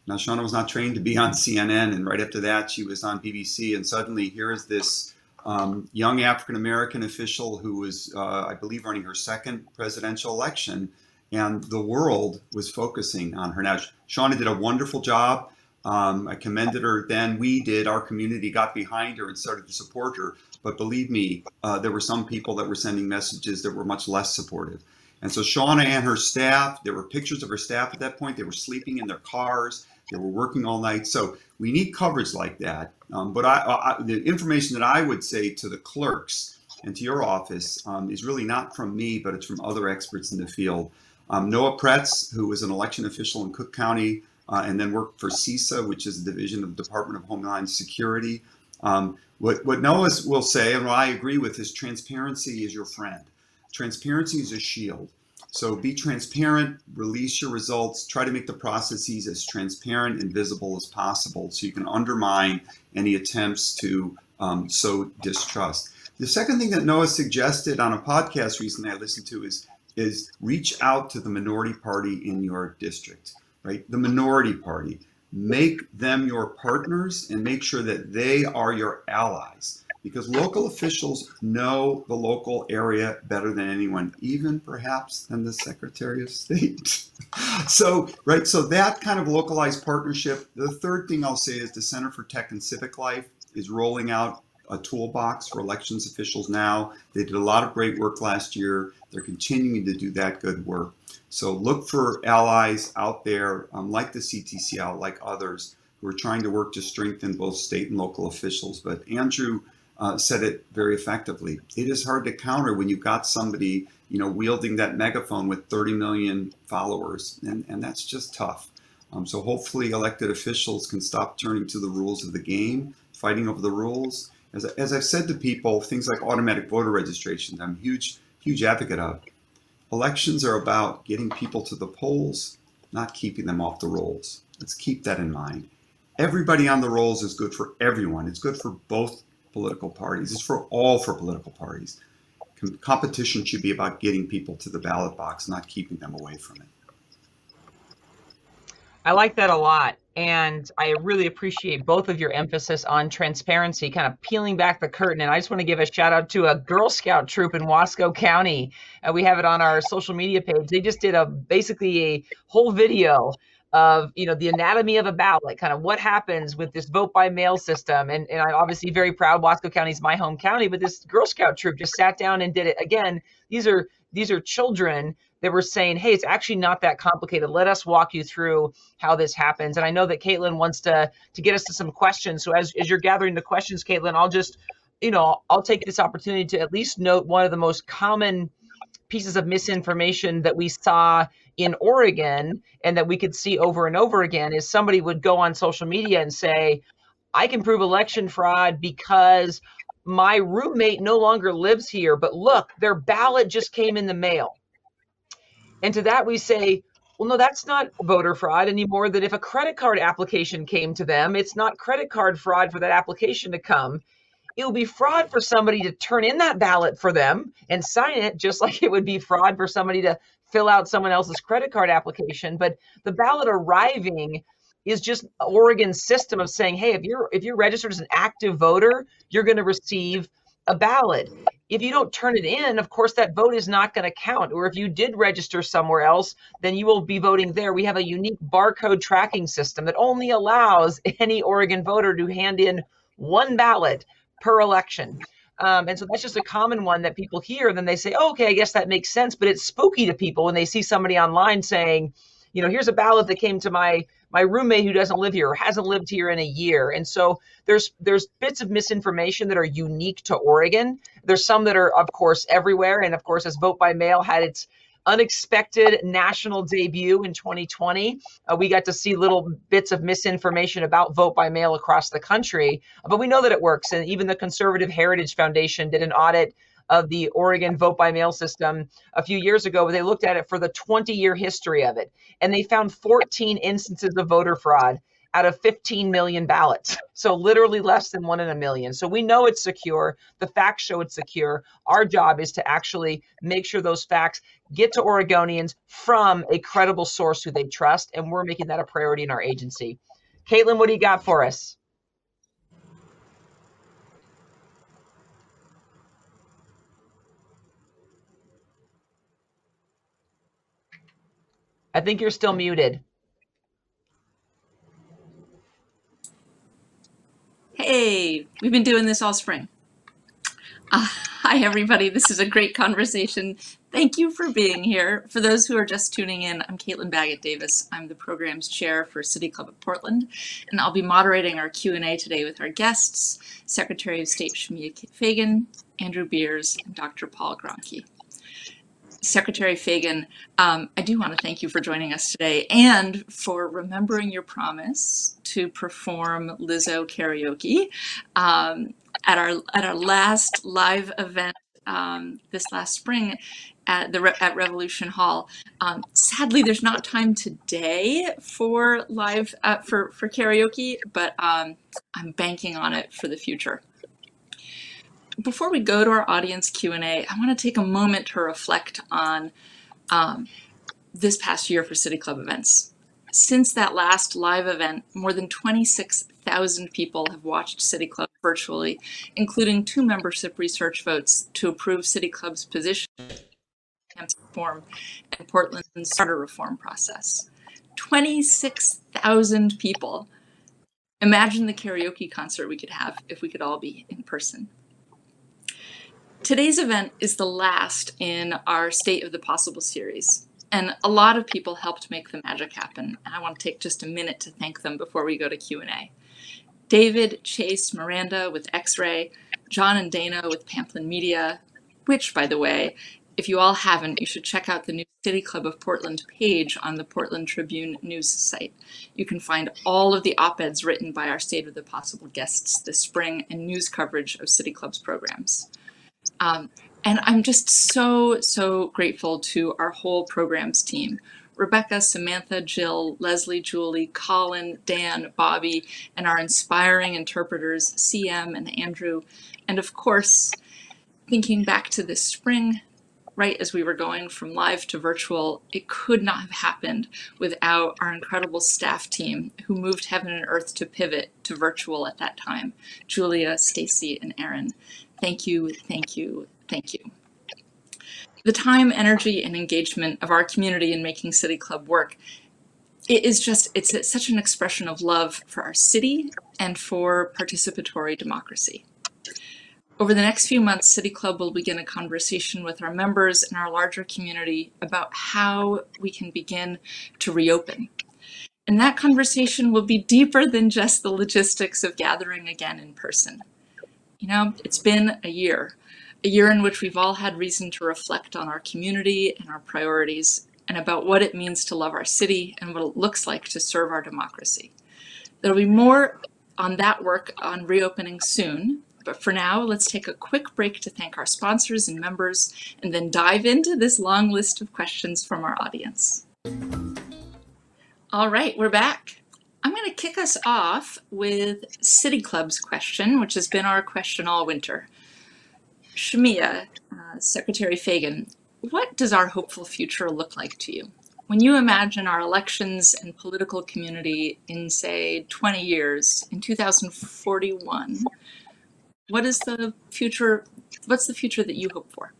Now, Shauna was not trained to be on CNN, and right after that, she was on BBC. And suddenly, here is this um, young African American official who was, uh, I believe, running her second presidential election, and the world was focusing on her. Now, Shauna did a wonderful job. Um, I commended her then. We did. Our community got behind her and started to support her. But believe me, uh, there were some people that were sending messages that were much less supportive. And so Shauna and her staff, there were pictures of her staff at that point. They were sleeping in their cars. They were working all night. So we need coverage like that. Um, but I, I, the information that I would say to the clerks and to your office um, is really not from me, but it's from other experts in the field. Um, Noah Praetz, who was an election official in Cook County uh, and then worked for CISA, which is the division of the Department of Homeland Security. Um, what, what Noah will say, and what I agree with, is transparency is your friend. Transparency is a shield. So be transparent, release your results, try to make the processes as transparent and visible as possible so you can undermine any attempts to um, sow distrust. The second thing that Noah suggested on a podcast recently I listened to is, is reach out to the minority party in your district, right? The minority party make them your partners and make sure that they are your allies because local officials know the local area better than anyone, even perhaps than the Secretary of State. so, right, so that kind of localized partnership. The third thing I'll say is the Center for Tech and Civic Life is rolling out a toolbox for elections officials now. They did a lot of great work last year. They're continuing to do that good work. So look for allies out there, um, like the CTCL, like others, who are trying to work to strengthen both state and local officials. But Andrew uh, said it very effectively. It is hard to counter when you've got somebody, you know, wielding that megaphone with 30 million followers, and, and that's just tough. Um, so hopefully elected officials can stop turning to the rules of the game, fighting over the rules. As, as I've said to people, things like automatic voter registration, I'm a huge, huge advocate of. Elections are about getting people to the polls, not keeping them off the rolls. Let's keep that in mind. Everybody on the rolls is good for everyone. It's good for both political parties. It's for all for political parties. Com- competition should be about getting people to the ballot box, not keeping them away from it. I like that a lot. And I really appreciate both of your emphasis on transparency, kind of peeling back the curtain. And I just want to give a shout out to a Girl Scout troop in Wasco County. Uh, we have it on our social media page. They just did a basically a whole video of you know the anatomy of a ballot, kind of what happens with this vote by mail system. And, and I'm obviously very proud. Wasco County is my home county, but this Girl Scout troop just sat down and did it again. These are these are children that were saying, hey, it's actually not that complicated. Let us walk you through how this happens. And I know that Caitlin wants to to get us to some questions. So as, as you're gathering the questions, Caitlin, I'll just, you know, I'll take this opportunity to at least note one of the most common pieces of misinformation that we saw in Oregon and that we could see over and over again is somebody would go on social media and say, I can prove election fraud because my roommate no longer lives here, but look, their ballot just came in the mail. And to that we say, well, no, that's not voter fraud anymore. That if a credit card application came to them, it's not credit card fraud for that application to come. It would be fraud for somebody to turn in that ballot for them and sign it, just like it would be fraud for somebody to fill out someone else's credit card application. But the ballot arriving is just Oregon's system of saying, hey, if you're if you're registered as an active voter, you're going to receive a ballot. If you don't turn it in, of course, that vote is not going to count. Or if you did register somewhere else, then you will be voting there. We have a unique barcode tracking system that only allows any Oregon voter to hand in one ballot per election. Um, and so that's just a common one that people hear. Then they say, oh, okay, I guess that makes sense. But it's spooky to people when they see somebody online saying, you know, here's a ballot that came to my my roommate who doesn't live here or hasn't lived here in a year. And so there's there's bits of misinformation that are unique to Oregon. There's some that are of course everywhere and of course as vote by mail had its unexpected national debut in 2020. Uh, we got to see little bits of misinformation about vote by mail across the country, but we know that it works. And even the Conservative Heritage Foundation did an audit of the Oregon vote by mail system a few years ago. They looked at it for the 20 year history of it, and they found 14 instances of voter fraud out of 15 million ballots. So literally less than one in a million. So we know it's secure. The facts show it's secure. Our job is to actually make sure those facts get to Oregonians from a credible source who they trust. And we're making that a priority in our agency. Caitlin, what do you got for us? I think you're still muted. Hey, we've been doing this all spring. Uh, hi, everybody. This is a great conversation. Thank you for being here. For those who are just tuning in, I'm Caitlin Baggett Davis. I'm the program's chair for City Club of Portland, and I'll be moderating our Q&A today with our guests, Secretary of State Shemia Fagan, Andrew Beers, and Dr. Paul Gronke. Secretary Fagan, um, I do want to thank you for joining us today and for remembering your promise to perform Lizzo karaoke um, at our at our last live event um, this last spring at the at Revolution Hall. Um, sadly, there's not time today for live uh, for for karaoke, but um, I'm banking on it for the future before we go to our audience Q&A, I want to take a moment to reflect on um, this past year for City Club events. Since that last live event, more than 26,000 people have watched City Club virtually, including two membership research votes to approve City Club's position reform and Portland's charter reform process. 26,000 people. Imagine the karaoke concert we could have if we could all be in person. Today's event is the last in our State of the Possible series, and a lot of people helped make the magic happen. And I want to take just a minute to thank them before we go to Q&A. David, Chase, Miranda with X-Ray, John and Dana with Pamplin Media, which, by the way, if you all haven't, you should check out the new City Club of Portland page on the Portland Tribune news site. You can find all of the op-eds written by our State of the Possible guests this spring and news coverage of City Club's programs. Um, and I'm just so, so grateful to our whole programs team. Rebecca, Samantha, Jill, Leslie, Julie, Colin, Dan, Bobby, and our inspiring interpreters, CM and Andrew. And of course, thinking back to this spring, right as we were going from live to virtual, it could not have happened without our incredible staff team who moved heaven and earth to pivot to virtual at that time. Julia, Stacy, and Aaron. Thank you, thank you, thank you. The time, energy, and engagement of our community in making City Club work it is just, it's such an expression of love for our city and for participatory democracy. Over the next few months, City Club will begin a conversation with our members and our larger community about how we can begin to reopen. And that conversation will be deeper than just the logistics of gathering again in person. You know, it's been a year, a year in which we've all had reason to reflect on our community and our priorities and about what it means to love our city and what it looks like to serve our democracy. There'll be more on that work on reopening soon, but for now, let's take a quick break to thank our sponsors and members, and then dive into this long list of questions from our audience. All right, we're back. I'm going to kick us off with City Club's question, which has been our question all winter. Shemia, uh, Secretary Fagan, what does our hopeful future look like to you? When you imagine our elections and political community in, say, 20 years, in 2041, what is the future? What's the future that you hope for?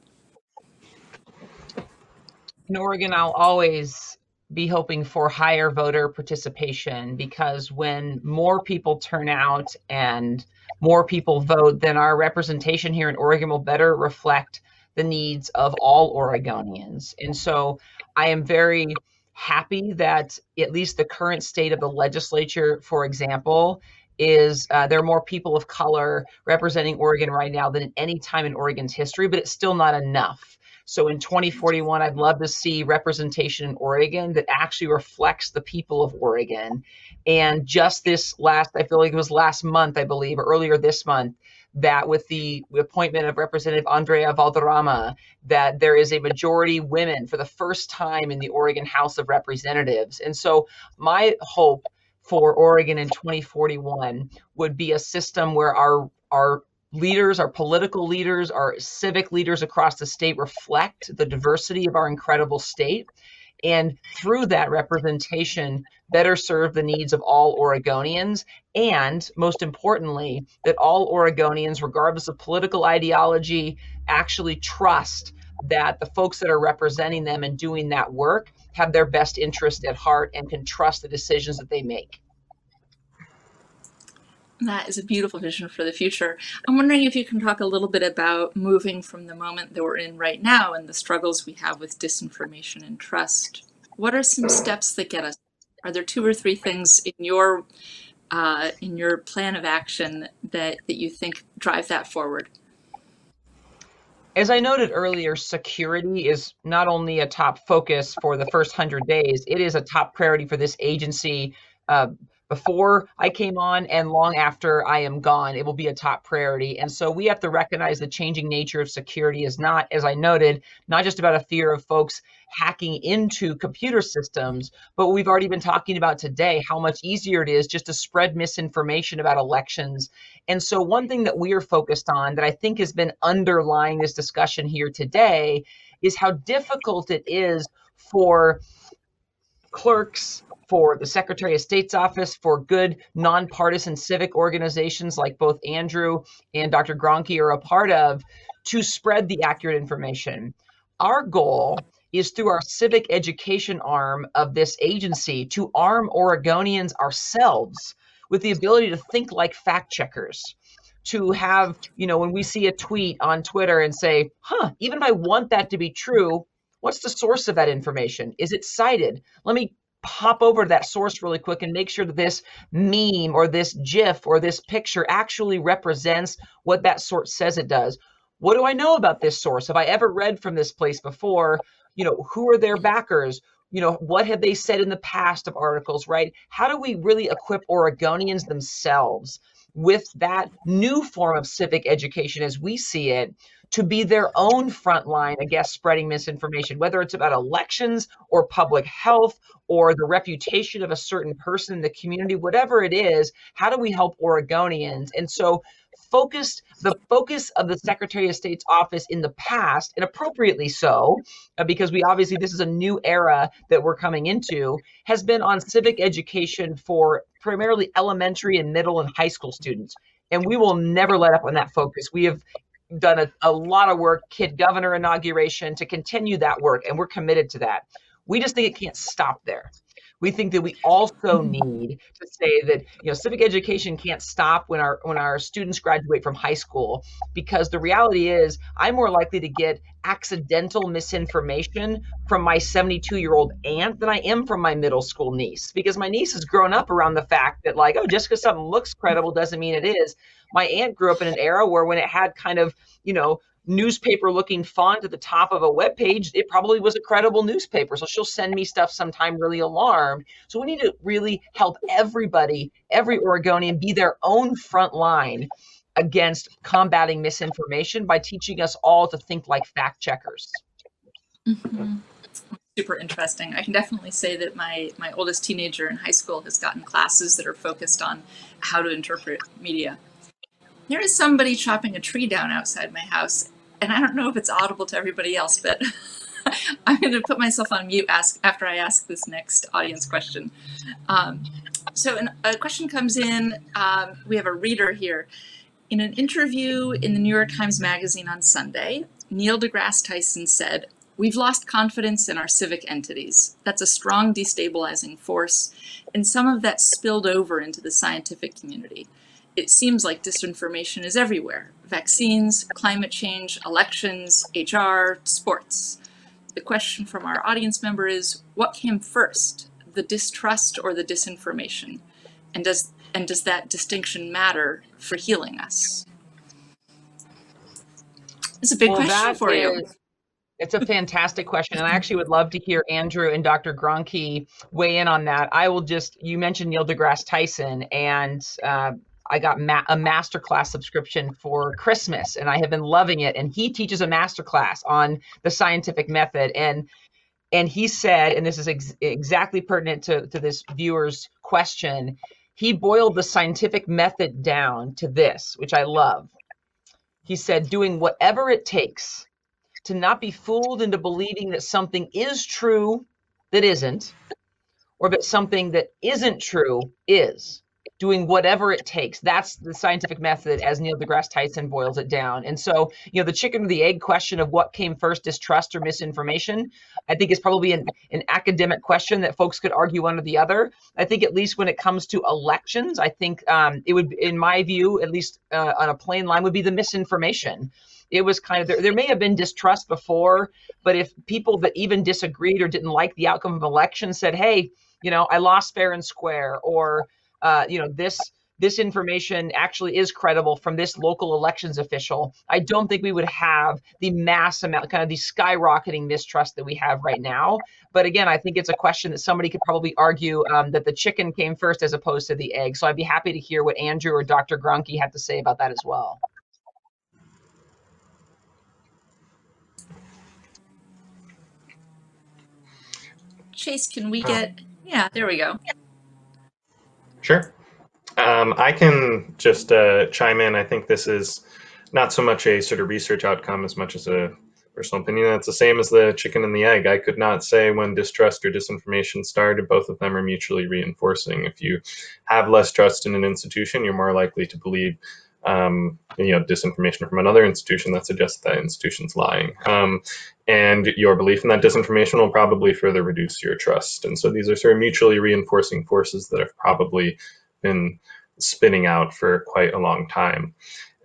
In Oregon, I'll always be hoping for higher voter participation because when more people turn out and more people vote, then our representation here in Oregon will better reflect the needs of all Oregonians. And so I am very happy that at least the current state of the legislature, for example, is uh, there are more people of color representing Oregon right now than at any time in Oregon's history, but it's still not enough. So in 2041, I'd love to see representation in Oregon that actually reflects the people of Oregon. And just this last, I feel like it was last month, I believe, or earlier this month, that with the appointment of Representative Andrea Valderrama, that there is a majority women for the first time in the Oregon House of Representatives. And so my hope for Oregon in 2041 would be a system where our our leaders, our political leaders, our civic leaders across the state reflect the diversity of our incredible state. And through that representation, better serve the needs of all Oregonians. And most importantly, that all Oregonians, regardless of political ideology, actually trust that the folks that are representing them and doing that work have their best interest at heart and can trust the decisions that they make. That is a beautiful vision for the future. I'm wondering if you can talk a little bit about moving from the moment that we're in right now and the struggles we have with disinformation and trust. What are some steps that get us? Are there two or three things in your uh, in your plan of action that that you think drive that forward? As I noted earlier, security is not only a top focus for the first 100 days, it is a top priority for this agency uh, before I came on and long after I am gone. It will be a top priority. And so we have to recognize the changing nature of security is not, as I noted, not just about a fear of folks hacking into computer systems, but we've already been talking about today how much easier it is just to spread misinformation about elections and so, one thing that we are focused on that I think has been underlying this discussion here today is how difficult it is for clerks, for the Secretary of State's office, for good nonpartisan civic organizations like both Andrew and Dr. Gronke are a part of, to spread the accurate information. Our goal is through our civic education arm of this agency to arm Oregonians ourselves with the ability to think like fact checkers to have, you know, when we see a tweet on Twitter and say, huh, even if I want that to be true, what's the source of that information? Is it cited? Let me pop over to that source really quick and make sure that this meme or this GIF or this picture actually represents what that source says it does. what do I know about this source? Have I ever read from this place before? You know, who are their backers? You know, what have they said in the past of articles, right? How do we really equip Oregonians themselves with that new form of civic education as we see it to be their own front line against spreading misinformation, whether it's about elections or public health or the reputation of a certain person in the community, whatever it is, how do we help Oregonians? And so focused the focus of the Secretary of State's office in the past, and appropriately so, uh, because we obviously this is a new era that we're coming into, has been on civic education for primarily elementary and middle and high school students. And we will never let up on that focus. We have done a, a lot of work, kid governor inauguration, to continue that work, and we're committed to that. We just think it can't stop there. We think that we also need to say that you know civic education can't stop when our when our students graduate from high school because the reality is I'm more likely to get accidental misinformation from my 72 year old aunt than I am from my middle school niece because my niece has grown up around the fact that like oh just because something looks credible doesn't mean it is. My aunt grew up in an era where when it had kind of you know newspaper looking font at the top of a web page, it probably was a credible newspaper. So she'll send me stuff sometime really alarmed. So we need to really help everybody, every Oregonian, be their own front line against combating misinformation by teaching us all to think like fact checkers. Mm-hmm. Super interesting. I can definitely say that my my oldest teenager in high school has gotten classes that are focused on how to interpret media. There is somebody chopping a tree down outside my house, and I don't know if it's audible to everybody else, but I'm going to put myself on mute ask, after I ask this next audience question. Um, so an, a question comes in. Um, we have a reader here. In an interview in the New York Times Magazine on Sunday, Neil deGrasse Tyson said, We've lost confidence in our civic entities. That's a strong destabilizing force, and some of that spilled over into the scientific community it seems like disinformation is everywhere. Vaccines, climate change, elections, HR, sports. The question from our audience member is, what came first, the distrust or the disinformation? And does, and does that distinction matter for healing us? It's a big well, question for is, you. It's a fantastic question. And I actually would love to hear Andrew and Dr. Gronke weigh in on that. I will just, you mentioned Neil deGrasse Tyson, and uh, I got ma- a masterclass subscription for Christmas and I have been loving it. And he teaches a masterclass on the scientific method. And and he said, and this is ex- exactly pertinent to, to this viewer's question, he boiled the scientific method down to this, which I love. He said, doing whatever it takes to not be fooled into believing that something is true that isn't, or that something that isn't true is doing whatever it takes. That's the scientific method as Neil deGrasse Tyson boils it down. And so, you know, the chicken or the egg question of what came first, distrust or misinformation, I think is probably an, an academic question that folks could argue one or the other. I think at least when it comes to elections, I think um, it would, in my view, at least uh, on a plain line, would be the misinformation it was kind of there, there may have been distrust before but if people that even disagreed or didn't like the outcome of election said hey you know i lost fair and square or uh, you know, this this information actually is credible from this local elections official, I don't think we would have the mass amount, kind of the skyrocketing mistrust that we have right now. But again, I think it's a question that somebody could probably argue um, that the chicken came first as opposed to the egg. So I'd be happy to hear what Andrew or Dr. Gronke had to say about that as well. Chase, can we get, yeah, there we go. Sure. Um, I can just uh, chime in. I think this is not so much a sort of research outcome as much as a personal opinion. It's the same as the chicken and the egg. I could not say when distrust or disinformation started. Both of them are mutually reinforcing. If you have less trust in an institution, you're more likely to believe um, you know, disinformation from another institution that suggests that institution's lying. Um, and your belief in that disinformation will probably further reduce your trust. And so these are sort of mutually reinforcing forces that have probably been spinning out for quite a long time.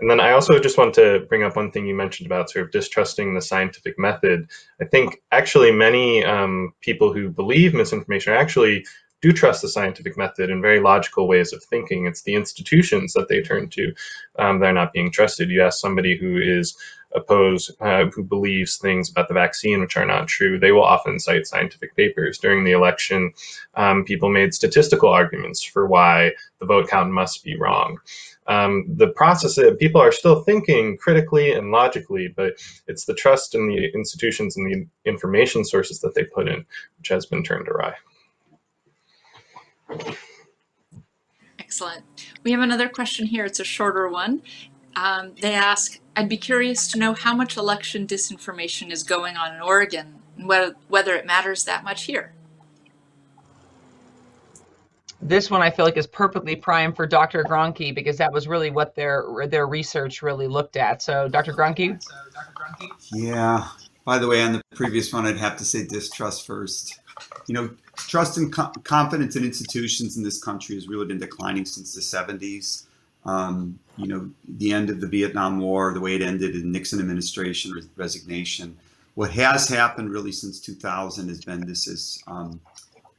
And then I also just want to bring up one thing you mentioned about sort of distrusting the scientific method. I think actually many um, people who believe misinformation are actually do trust the scientific method and very logical ways of thinking. It's the institutions that they turn to um, that are not being trusted. You ask somebody who is opposed, uh, who believes things about the vaccine which are not true, they will often cite scientific papers. During the election, um, people made statistical arguments for why the vote count must be wrong. Um, the process of people are still thinking critically and logically, but it's the trust in the institutions and the information sources that they put in which has been turned awry. Excellent. We have another question here. It's a shorter one. Um, they ask, I'd be curious to know how much election disinformation is going on in Oregon and whether, whether it matters that much here. This one I feel like is perfectly primed for Dr. Gronke because that was really what their their research really looked at. So, Dr. Gronke? Yeah. By the way, on the previous one, I'd have to say distrust first. You know, trust and co- confidence in institutions in this country has really been declining since the 70s. Um, you know, the end of the Vietnam War, the way it ended in Nixon administration resignation. What has happened really since 2000 has been this has um,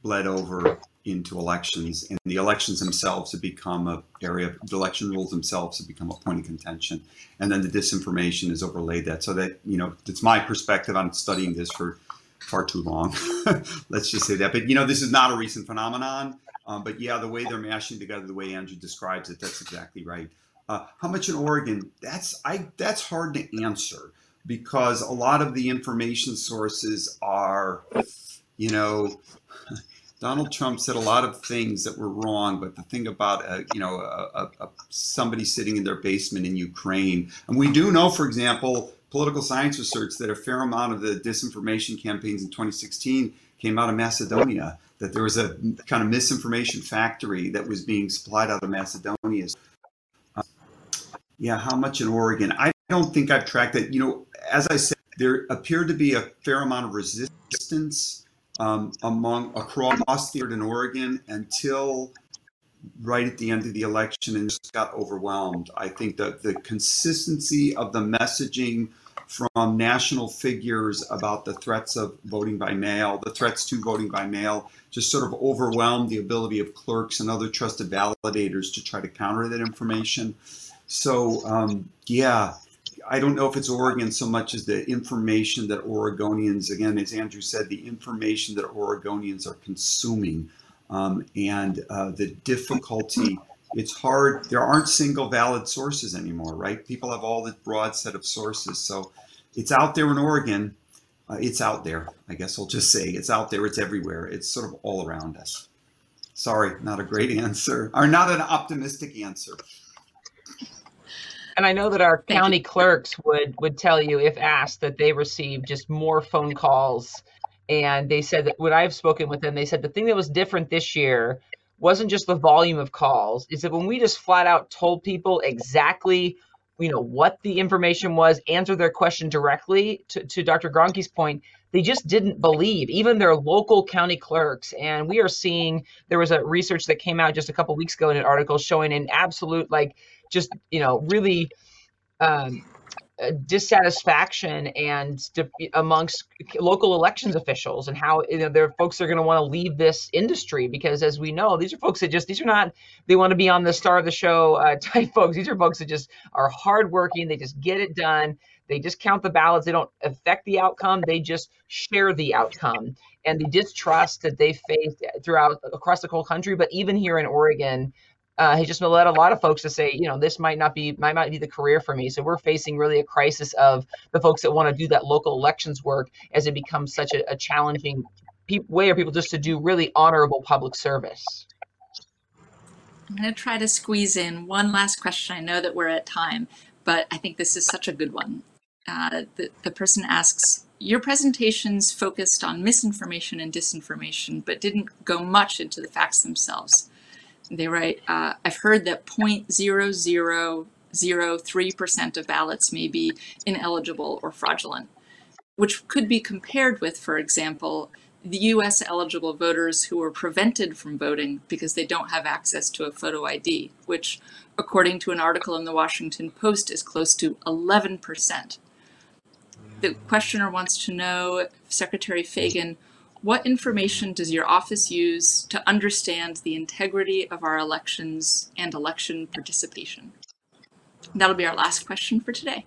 bled over into elections, and the elections themselves have become a area. Of, The election rules themselves have become a point of contention, and then the disinformation has overlaid that. So that you know, it's my perspective. I'm studying this for far too long. Let's just say that. But you know, this is not a recent phenomenon. Um, but yeah, the way they're mashing together, the way Andrew describes it, that's exactly right. Uh, how much in Oregon? That's I. That's hard to answer because a lot of the information sources are, you know, Donald Trump said a lot of things that were wrong, but the thing about uh, you know a, a, somebody sitting in their basement in Ukraine, and we do know, for example, political science research that a fair amount of the disinformation campaigns in 2016 came out of Macedonia. That there was a kind of misinformation factory that was being supplied out of Macedonia. Yeah, how much in Oregon? I don't think I've tracked that. You know, as I said, there appeared to be a fair amount of resistance um, among across the in Oregon until right at the end of the election and just got overwhelmed. I think that the consistency of the messaging from national figures about the threats of voting by mail, the threats to voting by mail, just sort of overwhelmed the ability of clerks and other trusted validators to try to counter that information. So, um, yeah, I don't know if it's Oregon so much as the information that Oregonians, again, as Andrew said, the information that Oregonians are consuming um, and uh, the difficulty. It's hard. There aren't single valid sources anymore, right? People have all this broad set of sources. So it's out there in Oregon. Uh, it's out there. I guess I'll just say it's out there. It's everywhere. It's sort of all around us. Sorry, not a great answer, or not an optimistic answer. And I know that our Thank county you. clerks would would tell you if asked that they received just more phone calls and they said that when I've spoken with them, they said the thing that was different this year wasn't just the volume of calls, is that when we just flat out told people exactly you know what the information was, answer their question directly to, to Dr. Gronke's point, they just didn't believe, even their local county clerks. And we are seeing there was a research that came out just a couple weeks ago in an article showing an absolute like just you know really um, dissatisfaction and amongst local elections officials and how you know there folks are going to want to leave this industry because as we know these are folks that just these are not they want to be on the star of the show uh, type folks. These are folks that just are hardworking. They just get it done. They just count the ballots. They don't affect the outcome. They just share the outcome. And the distrust that they faced throughout across the whole country but even here in oregon uh, he just led a lot of folks to say, you know, this might not be might not be the career for me. So we're facing really a crisis of the folks that want to do that local elections work as it becomes such a, a challenging pe- way for people just to do really honorable public service. I'm going to try to squeeze in one last question. I know that we're at time, but I think this is such a good one. Uh, the, the person asks, your presentations focused on misinformation and disinformation, but didn't go much into the facts themselves. They write, uh, I've heard that 0.0003% of ballots may be ineligible or fraudulent, which could be compared with, for example, the US eligible voters who were prevented from voting because they don't have access to a photo ID, which, according to an article in the Washington Post, is close to 11%. The questioner wants to know, Secretary Fagan, what information does your office use to understand the integrity of our elections and election participation? That'll be our last question for today.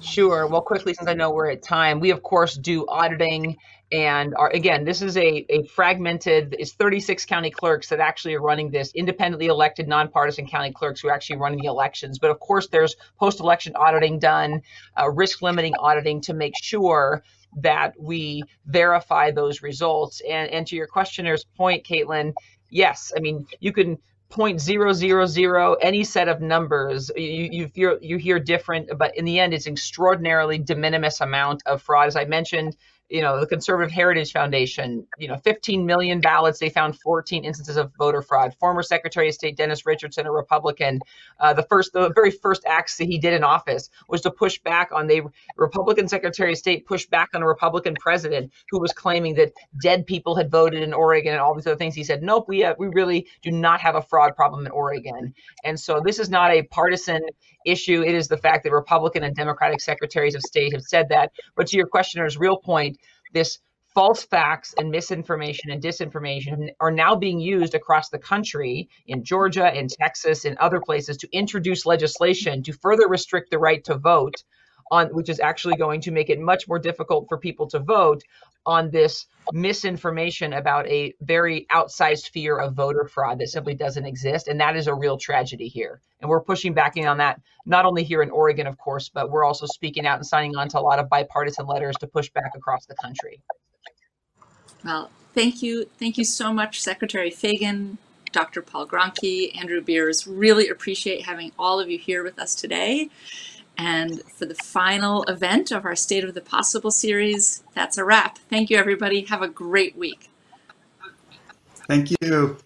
Sure. Well, quickly, since I know we're at time, we of course do auditing and are again, this is a, a fragmented, it's 36 county clerks that actually are running this, independently elected, nonpartisan county clerks who are actually running the elections. But of course, there's post-election auditing done, uh, risk limiting auditing to make sure that we verify those results. And, and to your questioner's point, Caitlin, yes, I mean, you can point zero zero zero any set of numbers you you you hear different but in the end it's extraordinarily de minimis amount of fraud as i mentioned you know, the Conservative Heritage Foundation, you know, 15 million ballots. They found 14 instances of voter fraud. Former Secretary of State Dennis Richardson, a Republican, uh, the first, the very first acts that he did in office was to push back on the Republican Secretary of State, pushed back on a Republican president who was claiming that dead people had voted in Oregon and all these other things. He said, nope, we have, we really do not have a fraud problem in Oregon. And so this is not a partisan issue. It is the fact that Republican and Democratic secretaries of state have said that. But to your questioner's real point, this false facts and misinformation and disinformation are now being used across the country in Georgia, in Texas, in other places to introduce legislation to further restrict the right to vote on which is actually going to make it much more difficult for people to vote on this misinformation about a very outsized fear of voter fraud that simply doesn't exist and that is a real tragedy here. And we're pushing back on that not only here in Oregon of course but we're also speaking out and signing on to a lot of bipartisan letters to push back across the country. Well thank you thank you so much secretary fagan dr paul gronke andrew beers. Really appreciate having all of you here with us today and for the final event of our State of the Possible series, that's a wrap. Thank you, everybody. Have a great week. Thank you.